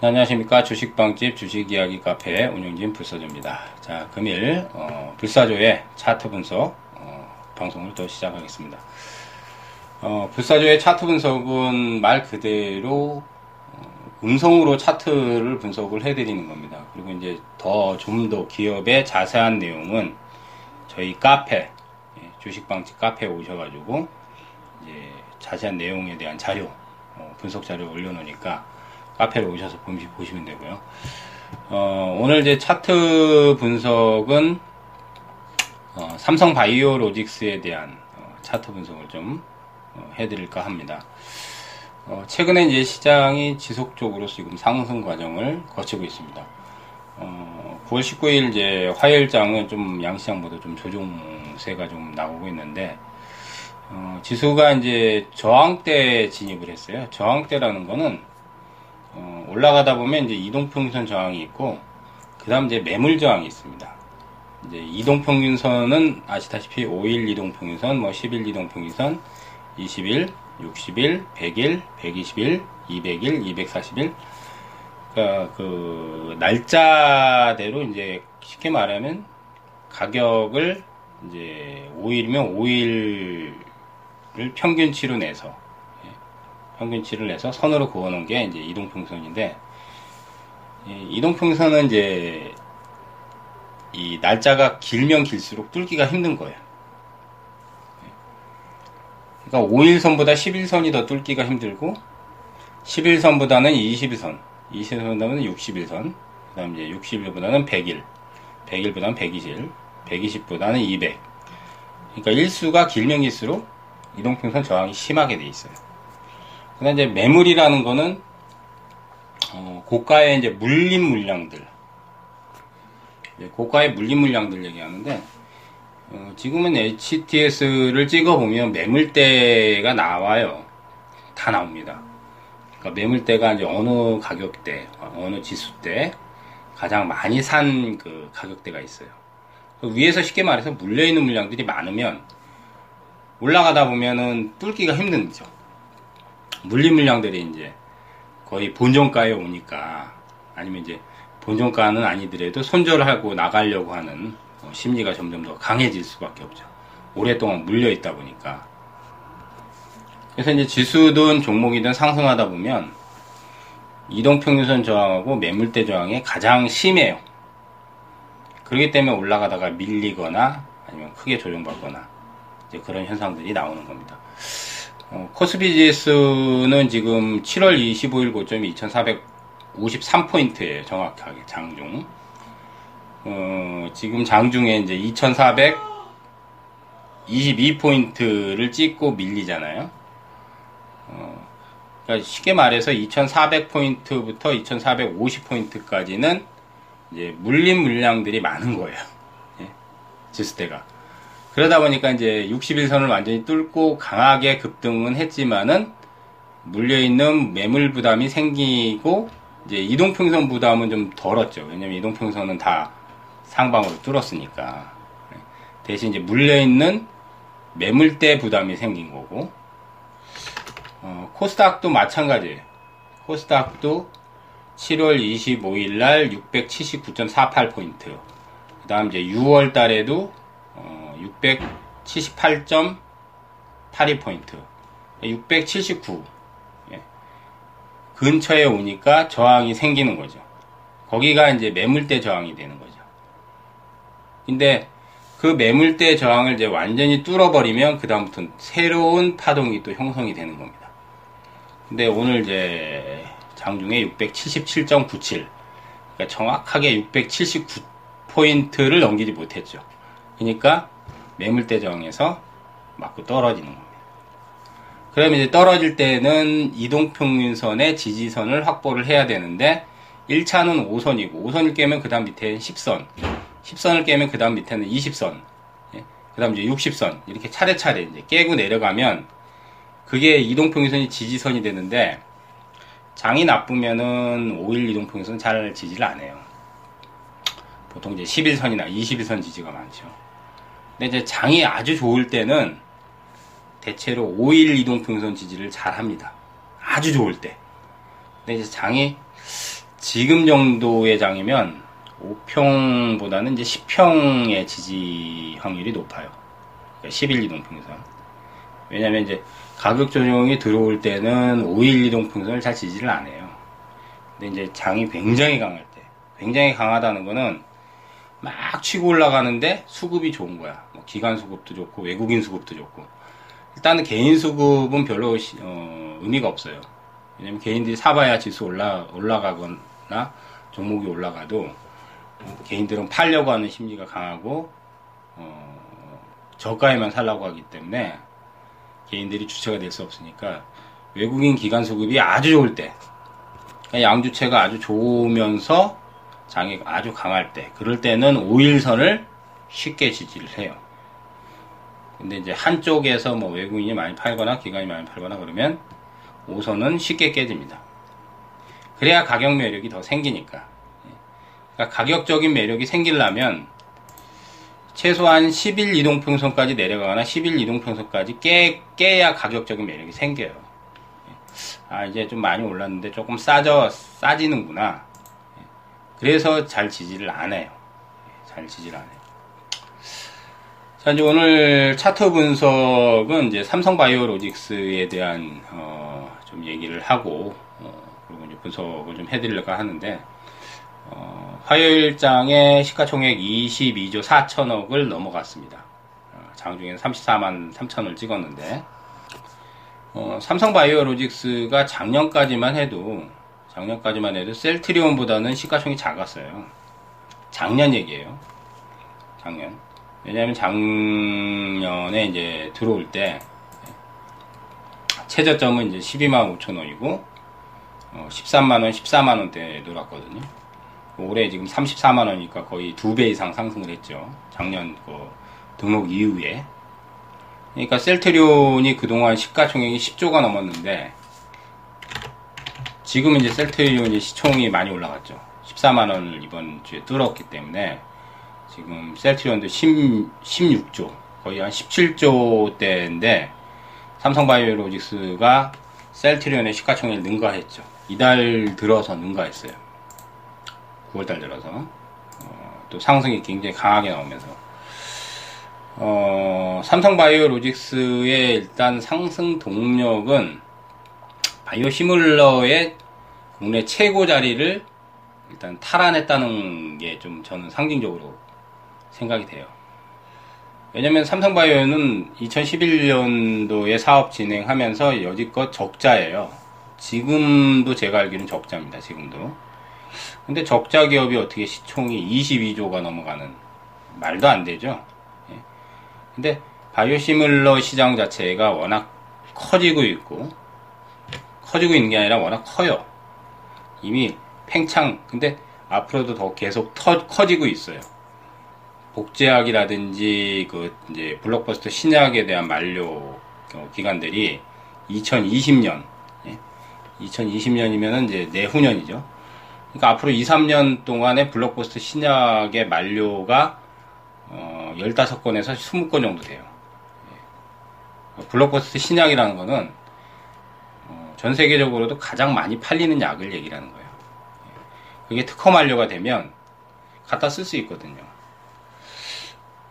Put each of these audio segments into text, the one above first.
네, 안녕하십니까 주식방집 주식이야기 카페 운영진 불사조입니다. 자 금일 어, 불사조의 차트 분석 어, 방송을 또 시작하겠습니다. 어, 불사조의 차트 분석은 말 그대로 어, 음성으로 차트를 분석을 해드리는 겁니다. 그리고 이제 더 좀 더 기업의 자세한 내용은 저희 카페 예, 주식방집 카페에 오셔가지고 이제 자세한 내용에 대한 자료 어, 분석 자료 올려놓으니까 카페로 오셔서 보시면 되고요. 어, 오늘 이제 차트 분석은 어, 삼성 바이오로직스에 대한 어, 차트 분석을 좀 어, 해드릴까 합니다. 어, 최근에 이제 시장이 지속적으로 지금 상승 과정을 거치고 있습니다. 9월 어, 19일 이제 화요일장은 좀 양시장보다 좀 조종세가 좀 나오고 있는데 지수가 이제 저항대 진입을 했어요. 저항대라는 거는 어, 올라가다 보면 이제 이동평균선 저항이 있고 그 다음 이제 매물 저항이 있습니다. 이제 이동평균선은 아시다시피 5일 이동평균선, 뭐 10일 이동평균선, 20일, 60일, 100일, 120일, 200일, 240일. 그러니까 그 날짜대로 이제 쉽게 말하면 가격을 이제 5일이면 5일을 평균치로 내서 평균치를 내서 선으로 그어놓은 게 이제 이동평선인데 이동평선은 이제 이 날짜가 길면 길수록 뚫기가 힘든 거예요. 그러니까 5일선보다 10일선이 더 뚫기가 힘들고 10일선보다는 20일선, 20일선보다는 60일선, 그 다음 이제 60일보다는 100일, 100일보다는 120일, 120보다는 200. 그러니까 일수가 길면 길수록 이동평선 저항이 심하게 돼 있어요. 근데 이제 매물이라는 거는 어, 고가의 이제 물린 물량들, 고가의 물린 물량들 얘기하는데 어, 지금은 HTS를 찍어보면 매물대가 나와요. 다 나옵니다. 그러니까 매물대가 이제 어느 가격대, 어느 지수대 가장 많이 산 그 가격대가 있어요. 그 위에서 쉽게 말해서 물려있는 물량들이 많으면 올라가다 보면은 뚫기가 힘든 거죠. 물리 물량들이 이제 거의 본종가에 오니까 아니면 이제 본종가는 아니더라도 손절하고 나가려고 하는 어, 심리가 점점 더 강해질 수밖에 없죠. 오랫동안 물려 있다 보니까. 그래서 이제 지수든 종목이든 상승하다 보면 이동평균선 저항하고 매물대 저항이 가장 심해요. 그렇기 때문에 올라가다가 밀리거나 아니면 크게 조정받거나 이제 그런 현상들이 나오는 겁니다. 어, 코스피 지수는 지금 7월 25일 고점이 2453포인트예요. 정확하게 장중. 어, 지금 장중에 이제 2422포인트를 찍고 밀리잖아요. 어, 그러니까 쉽게 말해서 2400포인트부터 2450포인트까지는 이제 물린 물량들이 많은 거예요. 예? 지수대가. 그러다 보니까 이제 61선을 완전히 뚫고 강하게 급등은 했지만은 물려있는 매물 부담이 생기고 이제 이동평선 부담은 좀 덜었죠. 왜냐면 이동평선은 다 상방으로 뚫었으니까. 대신 이제 물려있는 매물대 부담이 생긴 거고, 어, 코스닥도 마찬가지예요. 코스닥도 7월 25일 날 679.48포인트. 그 다음 이제 6월 달에도 678.82포인트. 679. 예. 근처에 오니까 저항이 생기는 거죠. 거기가 이제 매물대 저항이 되는 거죠. 근데 그 매물대 저항을 이제 완전히 뚫어버리면 그다음부터는 새로운 파동이 또 형성이 되는 겁니다. 근데 오늘 이제 장중에 677.97. 그러니까 정확하게 679 포인트를 넘기지 못했죠. 그러니까 매물대 저항에서 맞고 떨어지는 겁니다. 그러면 이제 떨어질 때는 이동평균선의 지지선을 확보를 해야 되는데 1차는 5선이고 5선을 깨면 그 다음 밑에는 10선 10선을 깨면 그 다음 밑에는 20선 예? 그 다음 이제 60선 이렇게 차례차례 이제 깨고 내려가면 그게 이동평균선이 지지선이 되는데 장이 나쁘면은 5일 이동평균선 잘 지지를 안 해요. 보통 이제 11선이나 21선 지지가 많죠. 근데 이제 장이 아주 좋을 때는 대체로 5일 이동 평선 지지를 잘 합니다. 아주 좋을 때. 근데 이제 장이 지금 정도의 장이면 5평보다는 이제 10평의 지지 확률이 높아요. 그러니까 11 이동 평선. 왜냐면 이제 가격 조정이 들어올 때는 512동평선을 잘 지지를 안 해요. 근데 이제 장이 굉장히 강할 때, 굉장히 강하다는 거는 막 치고 올라가는데 수급이 좋은 거야. 뭐 기관 수급도 좋고 외국인 수급도 좋고. 일단은 개인 수급은 별로 어, 의미가 없어요. 왜냐면 개인들이 사봐야 지수 올라 올라가거나 종목이 올라가도 개인들은 팔려고 하는 심리가 강하고 어, 저가에만 살라고 하기 때문에 개인들이 주체가 될 수 없으니까 외국인 기관 수급이 아주 좋을 때 양주체가 아주 좋으면서 장이 아주 강할 때 그럴 때는 5일선을 쉽게 지지를 해요. 근데 이제 한쪽에서 뭐 외국인이 많이 팔거나 기관이 많이 팔거나 그러면 5선은 쉽게 깨집니다. 그래야 가격 매력이 더 생기니까. 그러니까 가격적인 매력이 생기려면 최소한 10일 이동평선까지 내려가거나 10일 이동평선까지 깨, 깨야 가격적인 매력이 생겨요. 아, 이제 좀 많이 올랐는데 조금 싸져, 싸지는구나. 그래서 잘 지지를 안 해요. 잘 지지를 안 해요. 자, 이제 오늘 차트 분석은 이제 삼성바이오로직스에 대한, 어, 좀 얘기를 하고, 어, 그리고 이제 분석을 좀 해드리려고 하는데, 어, 화요일장에 시가총액 22조 4천억을 넘어갔습니다. 어, 장중에 34만 3천을 찍었는데, 어, 삼성바이오로직스가 작년까지만 해도 작년까지만 해도 셀트리온보다는 시가총이 작았어요. 작년 얘기예요. 작년. 왜냐하면 작년에 이제 들어올 때 최저점은 이제 12만 5천 원이고 어, 13만 원, 14만 원대 놀았거든요. 올해 지금 34만 원이니까 거의 두 배 이상 상승을 했죠. 작년 그 등록 이후에. 그러니까 셀트리온이 그동안 시가총액이 10조가 넘었는데 지금은 이제 셀트리온이 시총이 많이 올라갔죠. 14만 원을 이번 주에 뚫었기 때문에 지금 셀트리온도 10, 16조 거의 한 17조 대인데 삼성바이오로직스가 셀트리온의 시가총액을 능가했죠. 이달 들어서 능가했어요. 9월달 들어서 어, 또 상승이 굉장히 강하게 나오면서 어, 삼성바이오로직스의 일단 상승 동력은 바이오 시뮬러의 국내 최고 자리를 일단 탈환했다는 게 좀 저는 상징적으로 생각이 돼요. 왜냐면 삼성바이오는 2011년도에 사업 진행하면서 여지껏 적자예요. 지금도 제가 알기로는 적자입니다. 지금도. 근데 적자 기업이 어떻게 시총이 22조가 넘어가는 말도 안 되죠. 예. 근데 바이오시뮬러 시장 자체가 워낙 커지고 있고 커지고 있는 게 아니라 워낙 커요. 이미 팽창 근데 앞으로도 더 계속 터, 커지고 있어요. 복제약이라든지 그 이제 블록버스터 신약에 대한 만료 기간들이 2020년 예? 2020년이면은 이제 내후년이죠. 그러니까 앞으로 2, 3년 동안에 블록버스터 신약의 만료가 어, 15건에서 20건 정도 돼요. 예. 블록버스터 신약이라는 거는 어, 전 세계적으로도 가장 많이 팔리는 약을 얘기하는 거예요. 예. 그게 특허 만료가 되면 갖다 쓸 수 있거든요.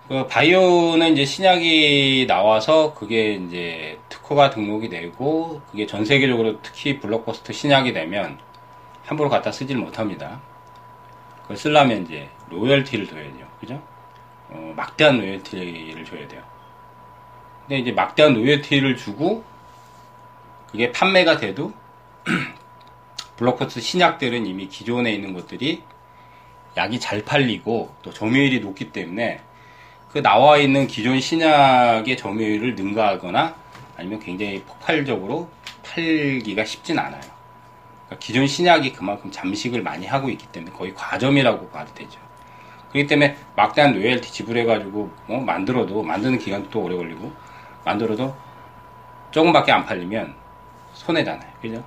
그 바이오는 이제 신약이 나와서 그게 이제 특허가 등록이 되고 그게 전 세계적으로 특히 블록버스터 신약이 되면 함부로 갖다 쓰질 못합니다. 그걸 쓰려면 이제 로열티를 줘야죠. 그죠? 어, 막대한 로열티를 줘야 돼요. 근데 이제 막대한 로열티를 주고 그게 판매가 돼도 블록버스터 신약들은 이미 기존에 있는 것들이 약이 잘 팔리고 또 점유율이 높기 때문에 그 나와 있는 기존 신약의 점유율을 능가하거나 아니면 굉장히 폭발적으로 팔기가 쉽진 않아요. 그러니까 기존 신약이 그만큼 잠식을 많이 하고 있기 때문에 거의 과점이라고 봐도 되죠. 그렇기 때문에 막대한 로열티 지불해가지고 뭐 만들어도 만드는 기간도 또 오래 걸리고 만들어도 조금밖에 안 팔리면 손해잖아요. 그죠?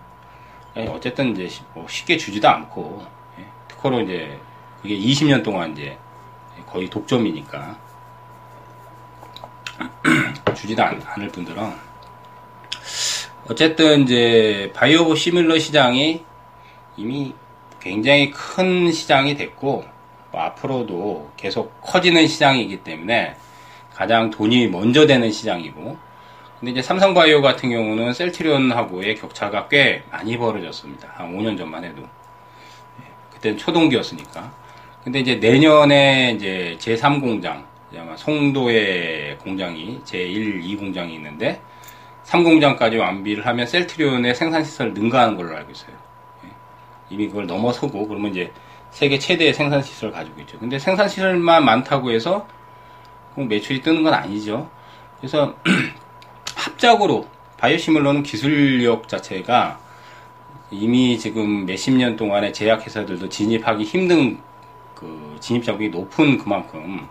어쨌든 이제 뭐 쉽게 주지도 않고 예, 특허로 이제 그게 20년 동안 이제 거의 독점이니까 주지도 않, 을 분들은 어쨌든 이제 바이오 시뮬러 시장이 이미 굉장히 큰 시장이 됐고 뭐 앞으로도 계속 커지는 시장이기 때문에 가장 돈이 먼저 되는 시장이고 근데 이제 삼성바이오 같은 경우는 셀트리온하고의 격차가 꽤 많이 벌어졌습니다. 한 5년 전만 해도. 예, 그때는 초동기였으니까. 근데 이제 내년에 이제 제3공장, 아마 송도에 공장이 제1, 2공장이 있는데 3공장까지 완비를 하면 셀트리온의 생산시설을 능가하는 걸로 알고 있어요. 예, 이미 그걸 넘어서고 그러면 이제 세계 최대의 생산시설을 가지고 있죠. 근데 생산시설만 많다고 해서 매출이 뜨는 건 아니죠. 그래서 합작으로 바이오시뮬러는 기술력 자체가 이미 지금 몇십 년 동안의 제약회사들도 진입하기 힘든 그 진입 자국이 높은 그만큼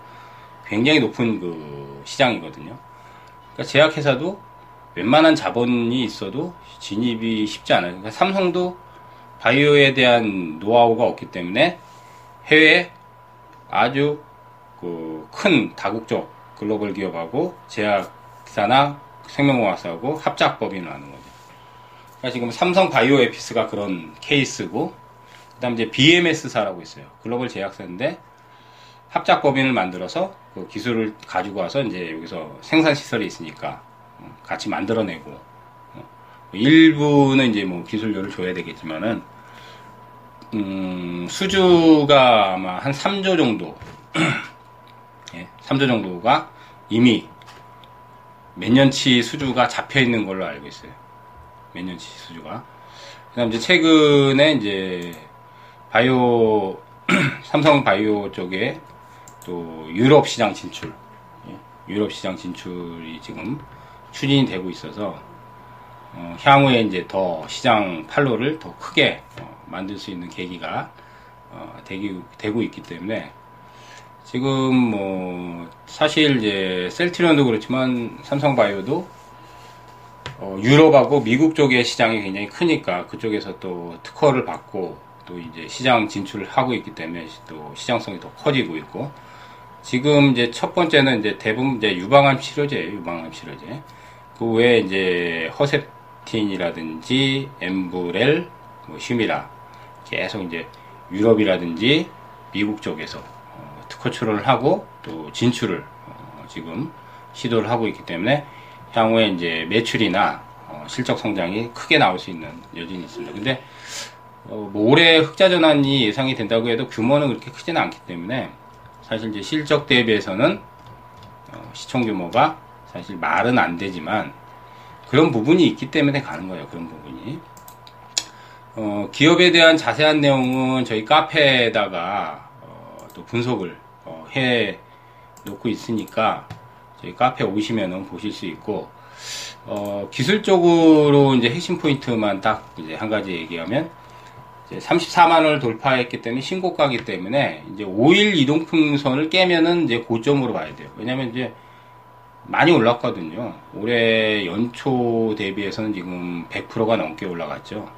굉장히 높은 그 시장이거든요. 그러니까 제약회사도 웬만한 자본이 있어도 진입이 쉽지 않아요. 그러니까 삼성도 바이오에 대한 노하우가 없기 때문에 해외 아주 그 큰 다국적 글로벌 기업하고 제약사나 생명공학사하고 합작법인을 하는 거죠. 그러니까 지금 삼성 바이오 에피스가 그런 케이스고, 그 다음 이제 BMS사라고 있어요. 글로벌 제약사인데, 합작법인을 만들어서 그 기술을 가지고 와서 이제 여기서 생산시설이 있으니까 어, 같이 만들어내고, 어, 일부는 이제 뭐 기술료를 줘야 되겠지만은, 음, 수주가 아마 한 3조 정도, 예, 3조 정도가 이미 몇 년치 수주가 잡혀 있는 걸로 알고 있어요. 몇 년치 수주가. 그 다음 이제 최근에 이제 바이오, 삼성 바이오 쪽에 또 유럽 시장 진출, 예, 유럽 시장 진출이 지금 추진이 되고 있어서 어, 향후에 이제 더 시장 판로를 더 크게 어, 만들 수 있는 계기가 어, 되기, 되고 있기 때문에 지금 뭐 사실 이제 셀트리온도 그렇지만 삼성바이오도 어, 유럽하고 미국 쪽의 시장이 굉장히 크니까 그쪽에서 또 특허를 받고 또 이제 시장 진출을 하고 있기 때문에 또 시장성이 더 커지고 있고. 지금 이제 첫 번째는 이제 대부분 이제 유방암 치료제예요 유방암 치료제. 그 외에 이제 허셉틴이라든지 엠브렐 뭐 휴미라. 계속 이제 유럽이라든지 미국 쪽에서 출원을 하고 또 진출을 어, 지금 시도를 하고 있기 때문에 향후에 이제 매출이나 어, 실적 성장이 크게 나올 수 있는 여진이 있습니다. 근데 어, 뭐 올해 흑자 전환이 예상이 된다고 해도 규모는 그렇게 크지는 않기 때문에 사실 이제 실적 대비해서는 어, 시총 규모가 사실 말은 안 되지만 그런 부분이 있기 때문에 가는 거예요. 그런 부분이. 어, 기업에 대한 자세한 내용은 저희 카페에다가 또 분석을 어, 해 놓고 있으니까 저희 카페 오시면은 보실 수 있고 어, 기술적으로 이제 핵심 포인트만 딱 이제 한 가지 얘기하면 이제 34만 원을 돌파했기 때문에 신고가기 때문에 이제 5일 이동평선을 깨면은 이제 고점으로 봐야 돼요. 왜냐면 이제 많이 올랐거든요. 올해 연초 대비해서는 지금 100%가 넘게 올라갔죠.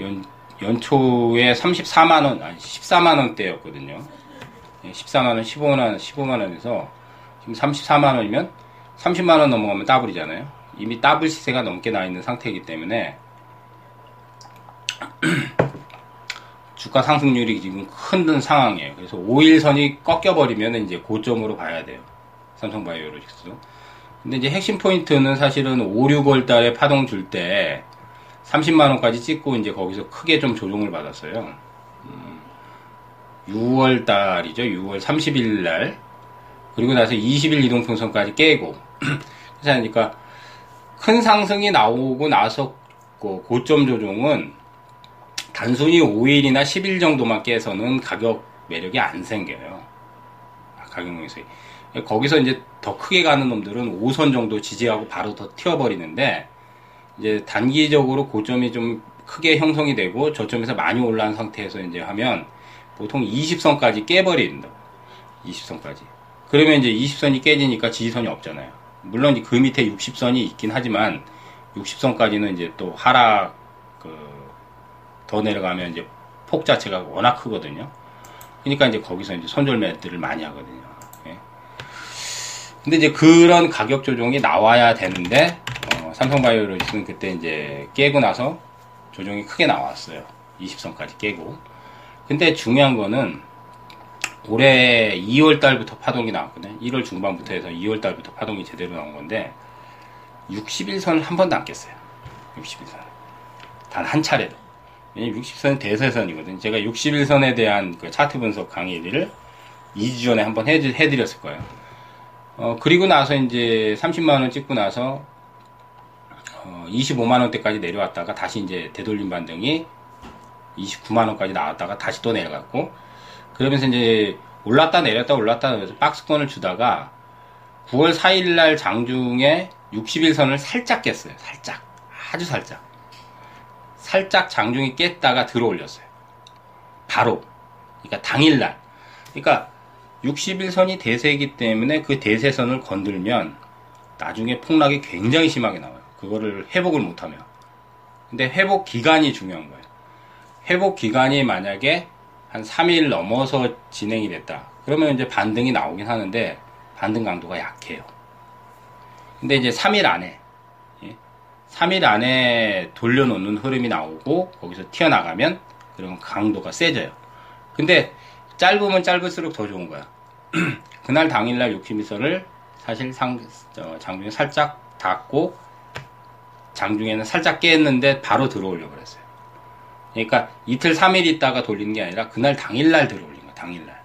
연, 연초에 34만원, 아니 14만원대였거든요. 14만원, 15만원, 15만원에서 지금 34만원이면 30만원 넘어가면 더블이잖아요. 이미 더블 시세가 넘게 나 있는 상태이기 때문에 주가 상승률이 지금 흔든 상황이에요. 그래서 5일선이 꺾여버리면 이제 고점으로 봐야 돼요. 삼성바이오로직스. 근데 이제 핵심 포인트는 사실은 5, 6월 달에 파동 줄 때 30만원까지 찍고 이제 거기서 크게 좀 조정을 받았어요. 6월 달이죠. 6월 30일 날. 그리고 나서 20일 이동평선까지 깨고. 그러니까 큰 상승이 나오고 나서 고점 조정은 단순히 5일이나 10일 정도만 깨서는 가격 매력이 안 생겨요. 가격 매력이. 거기서 이제 더 크게 가는 놈들은 5선 정도 지지하고 바로 더 튀어버리는데 이제 단기적으로 고점이 좀 크게 형성이 되고 저점에서 많이 올라온 상태에서 이제 하면 보통 20선까지 깨버린다. 20선까지. 그러면 이제 20선이 깨지니까 지지선이 없잖아요. 물론 그 밑에 60선이 있긴 하지만 60선까지는 이제 또 하락 그 더 내려가면 이제 폭 자체가 워낙 크거든요. 그러니까 이제 거기서 이제 손절매들을 많이 하거든요. 예. 근데 이제 그런 가격 조정이 나와야 되는데 어, 삼성바이오로직스는 그때 이제 깨고 나서 조정이 크게 나왔어요. 20선까지 깨고. 근데 중요한 거는 올해 2월 달부터 파동이 나왔거든요. 1월 중반부터 해서 2월 달부터 파동이 제대로 나온 건데 60일선을 한 번도 안 깼어요. 60일선. 단 한 차례도. 왜냐면 60선은 대세선이거든요. 제가 60일선에 대한 그 차트 분석 강의를 2주 전에 한번 해드렸을 거예요. 어, 그리고 나서 이제 30만원 찍고 나서 어, 25만원대까지 내려왔다가 다시 이제 되돌림 반등이 29만원까지 나왔다가 다시 또 내려갔고 그러면서 이제 올랐다 내렸다 올랐다 내려서 박스권을 주다가 9월 4일날 장중에 60일선을 살짝 깼어요. 살짝. 아주 살짝. 살짝 장중에 깼다가 들어 올렸어요. 바로. 그러니까 당일날. 그러니까 60일선이 대세이기 때문에 그 대세선을 건들면 나중에 폭락이 굉장히 심하게 나와요. 그거를 회복을 못하면. 근데 회복 기간이 중요한 거예요. 회복 기간이 만약에 한 3일 넘어서 진행이 됐다. 그러면 이제 반등이 나오긴 하는데 반등 강도가 약해요. 근데 이제 3일 안에 3일 예, 안에 돌려놓는 흐름이 나오고 거기서 튀어나가면 그러면 강도가 세져요. 근데 짧으면 짧을수록 더 좋은 거야. 그날 당일날 욕심미서를 사실 상, 장중에 살짝 닫고 장중에는 살짝 깼는데 바로 들어오려고 그랬어요. 그러니까 이틀 3일 있다가 돌리는 게 아니라 그날 당일날 들어올린 거야, 당일날.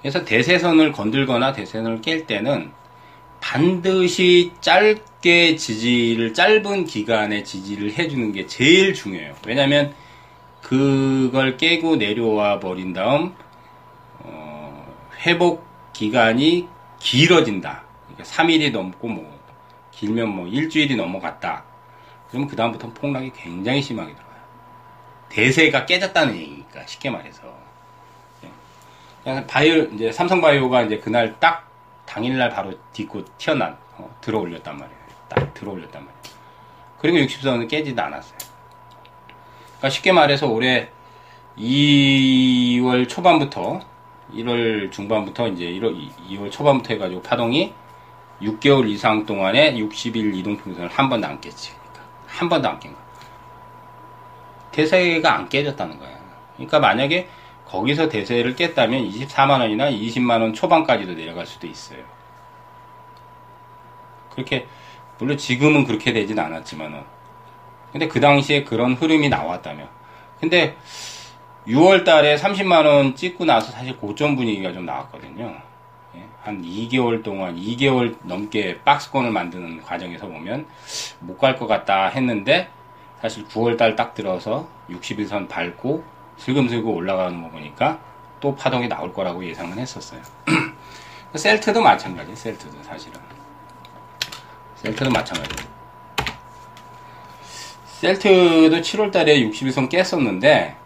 그래서 대세선을 건들거나 대세선을 깰 때는 반드시 짧게 지지를, 짧은 기간에 지지를 해주는 게 제일 중요해요. 왜냐면 그걸 깨고 내려와 버린 다음 어, 회복 기간이 길어진다. 그러니까 3일이 넘고 뭐 길면 뭐 일주일이 넘어갔다. 그러면 그 다음부터는 폭락이 굉장히 심하게 들어요. 대세가 깨졌다는 얘기니까 쉽게 말해서. 그냥 바이오 이제 삼성 바이오가 이제 그날 딱 당일날 바로 딛고 튀어난 어, 들어 올렸단 말이에요. 딱 들어 올렸단 말이에요. 그리고 60선은 깨지도 않았어요. 그러니까 쉽게 말해서 올해 2월 초반부터 1월 중반부터 이제 1월 2월 초반부터 해가지고 파동이 6개월 이상 동안에 60일 이동평선을 한 번도 안 깼지. 그러니까 한 번도 안 깬 거야. 대세가 안 깨졌다는 거야. 그러니까 만약에 거기서 대세를 깼다면 24만 원이나 20만 원 초반까지도 내려갈 수도 있어요. 그렇게, 물론 지금은 그렇게 되진 않았지만은. 근데 그 당시에 그런 흐름이 나왔다면. 근데 6월 달에 30만 원 찍고 나서 사실 고점 분위기가 좀 나왔거든요. 예, 한 2개월 동안, 2개월 넘게 박스권을 만드는 과정에서 보면 못 갈 것 같다 했는데 사실 9월달 딱 들어서 60일선 밟고 슬금슬금 올라가는 거 보니까 또 파동이 나올 거라고 예상은 했었어요. 셀트도 마찬가지, 셀트도 사실은. 셀트도 마찬가지. 셀트도 7월달에 60일선 깼었는데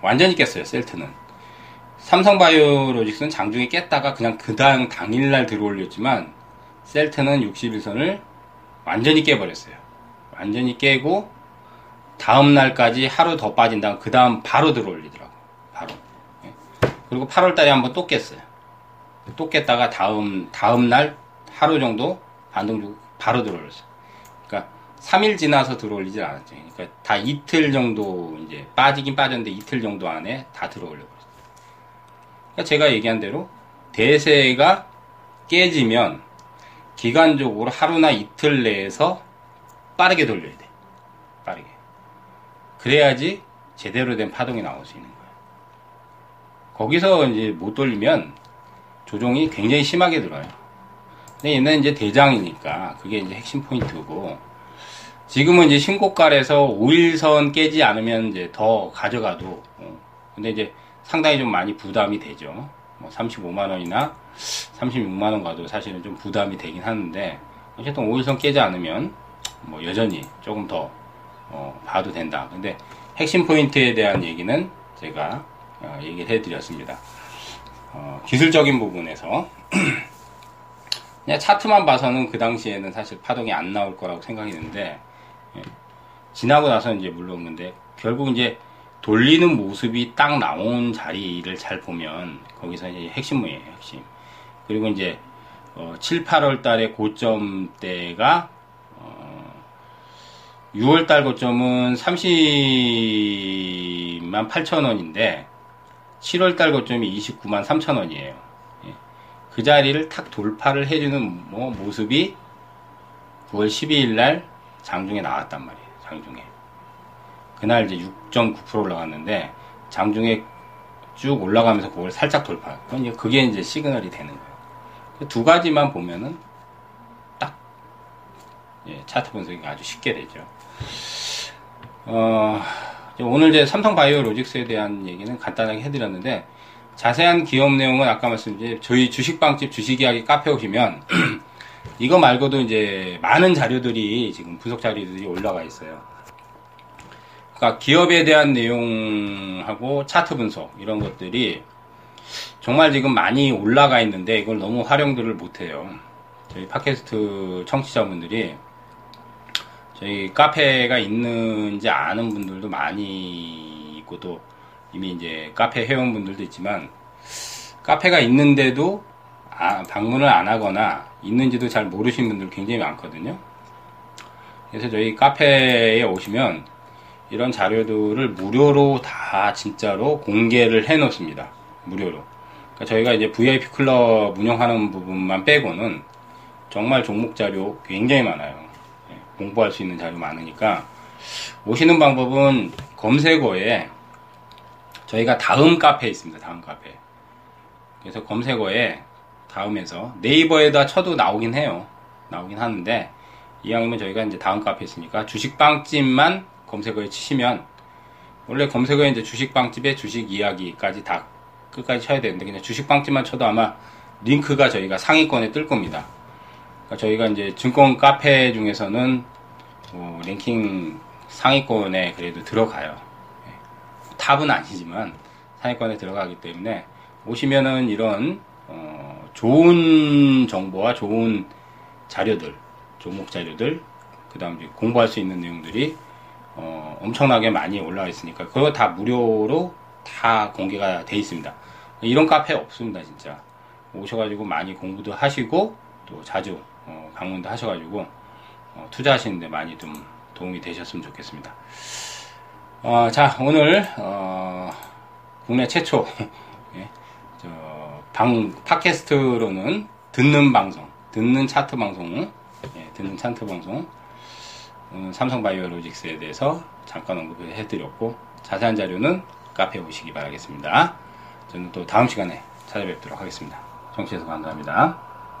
완전히 깼어요, 셀트는. 삼성바이오로직스는 장중에 깼다가 그냥 그 다음 당일날 들어올렸지만 셀트는 60일선을 완전히 깨버렸어요. 완전히 깨고 다음 날까지 하루 더 빠진 다음 그 다음 바로 들어올리더라고. 바로. 예. 그리고 8월 달에 한번 또 깼어요. 또 깼다가 다음 다음 날 하루 정도 반등 주고 바로 들어올렸어요. 그러니까 3일 지나서 들어올리질 않았죠. 그러니까 다 이틀 정도 이제 빠지긴 빠졌는데 이틀 정도 안에 다 들어올려 버렸어요. 그러니까 제가 얘기한 대로 대세가 깨지면 기간적으로 하루나 이틀 내에서 빠르게 돌려야 돼. 빠르게 그래야지 제대로 된 파동이 나올 수 있는 거예요. 거기서 이제 못 돌리면 조종이 굉장히 심하게 들어요. 근데 얘는 이제 대장이니까 그게 이제 핵심 포인트고 지금은 이제 신고가에서 5일선 깨지 않으면 이제 더 가져가도 어. 근데 이제 상당히 좀 많이 부담이 되죠. 뭐 35만 원이나 36만 원 가도 사실은 좀 부담이 되긴 하는데 어쨌든 5일선 깨지 않으면 뭐 여전히 조금 더 어, 봐도 된다. 근데 핵심 포인트에 대한 얘기는 제가 어, 얘기를 해드렸습니다. 어, 기술적인 부분에서 그냥 차트만 봐서는 그 당시에는 사실 파동이 안 나올 거라고 생각했는데 예, 지나고 나서 이제 물론 근데 결국 이제 돌리는 모습이 딱 나온 자리를 잘 보면 거기서 이제 핵심이에요 핵심 그리고 이제 어, 7, 8월 달에 고점대가 6월달 고점은 30만 28,000원인데 7월달 고점이 29만 3천 원이에요. 그 자리를 탁 돌파를 해주는 뭐 모습이 9월 12일 날 장중에 나왔단 말이에요. 장중에. 그날 이제 6.9% 올라갔는데 장중에 쭉 올라가면서 그걸 살짝 돌파. 그게 이제 시그널이 되는 거예요. 그두 가지만 보면은 딱 예, 차트 분석이 아주 쉽게 되죠. 어, 오늘 이제 삼성 바이오 로직스에 대한 얘기는 간단하게 해드렸는데 자세한 기업 내용은 아까 말씀드린 저희 주식방집 주식이야기 카페 오시면 이거 말고도 이제 많은 자료들이 지금 분석 자료들이 올라가 있어요. 그러니까 기업에 대한 내용하고 차트 분석 이런 것들이 정말 지금 많이 올라가 있는데 이걸 너무 활용들을 못해요. 저희 팟캐스트 청취자분들이 저희 카페가 있는지 아는 분들도 많이 있고 또 이미 이제 카페 회원분들도 있지만 카페가 있는데도 아, 방문을 안 하거나 있는지도 잘 모르시는 분들 굉장히 많거든요. 그래서 저희 카페에 오시면 이런 자료들을 무료로 다 진짜로 공개를 해 놓습니다. 무료로. 그러니까 저희가 이제 VIP 클럽 운영하는 부분만 빼고는 정말 종목 자료 굉장히 많아요. 예, 공부할 수 있는 자료 많으니까 오시는 방법은 검색어에 저희가 다음 카페에 있습니다. 다음 카페. 그래서 검색어에 다음에서 네이버에다 쳐도 나오긴 해요. 나오긴 하는데 이왕이면 저희가 이제 다음 카페 있으니까 주식빵집만 검색어에 치시면 원래 검색어에 이제 주식빵집의 주식 이야기까지 다 끝까지 쳐야 되는데 그냥 주식빵집만 쳐도 아마 링크가 저희가 상위권에 뜰 겁니다. 그러니까 저희가 이제 증권 카페 중에서는 뭐 랭킹 상위권에 그래도 들어가요. 예. 탑은 아니지만 상위권에 들어가기 때문에 오시면은 이런 어 좋은 정보와 좋은 자료들, 종목 자료들, 그 다음 에 공부할 수 있는 내용들이 어 엄청나게 많이 올라와 있으니까 그거 다 무료로 다 공개가 돼 있습니다. 이런 카페 없습니다, 진짜. 오셔가지고 많이 공부도 하시고 또 자주 어, 방문도 하셔가지고 어, 투자하시는데 많이 좀 도움이 되셨으면 좋겠습니다. 어, 자 오늘 어, 국내 최초 예, 방 팟캐스트로는 듣는 방송, 듣는 차트 방송, 예, 듣는 차트 방송 음, 삼성바이오로직스에 대해서 잠깐 언급을 해드렸고 자세한 자료는 카페에 오시기 바라겠습니다. 저는 또 다음 시간에 찾아뵙도록 하겠습니다. 청취해서 감사합니다.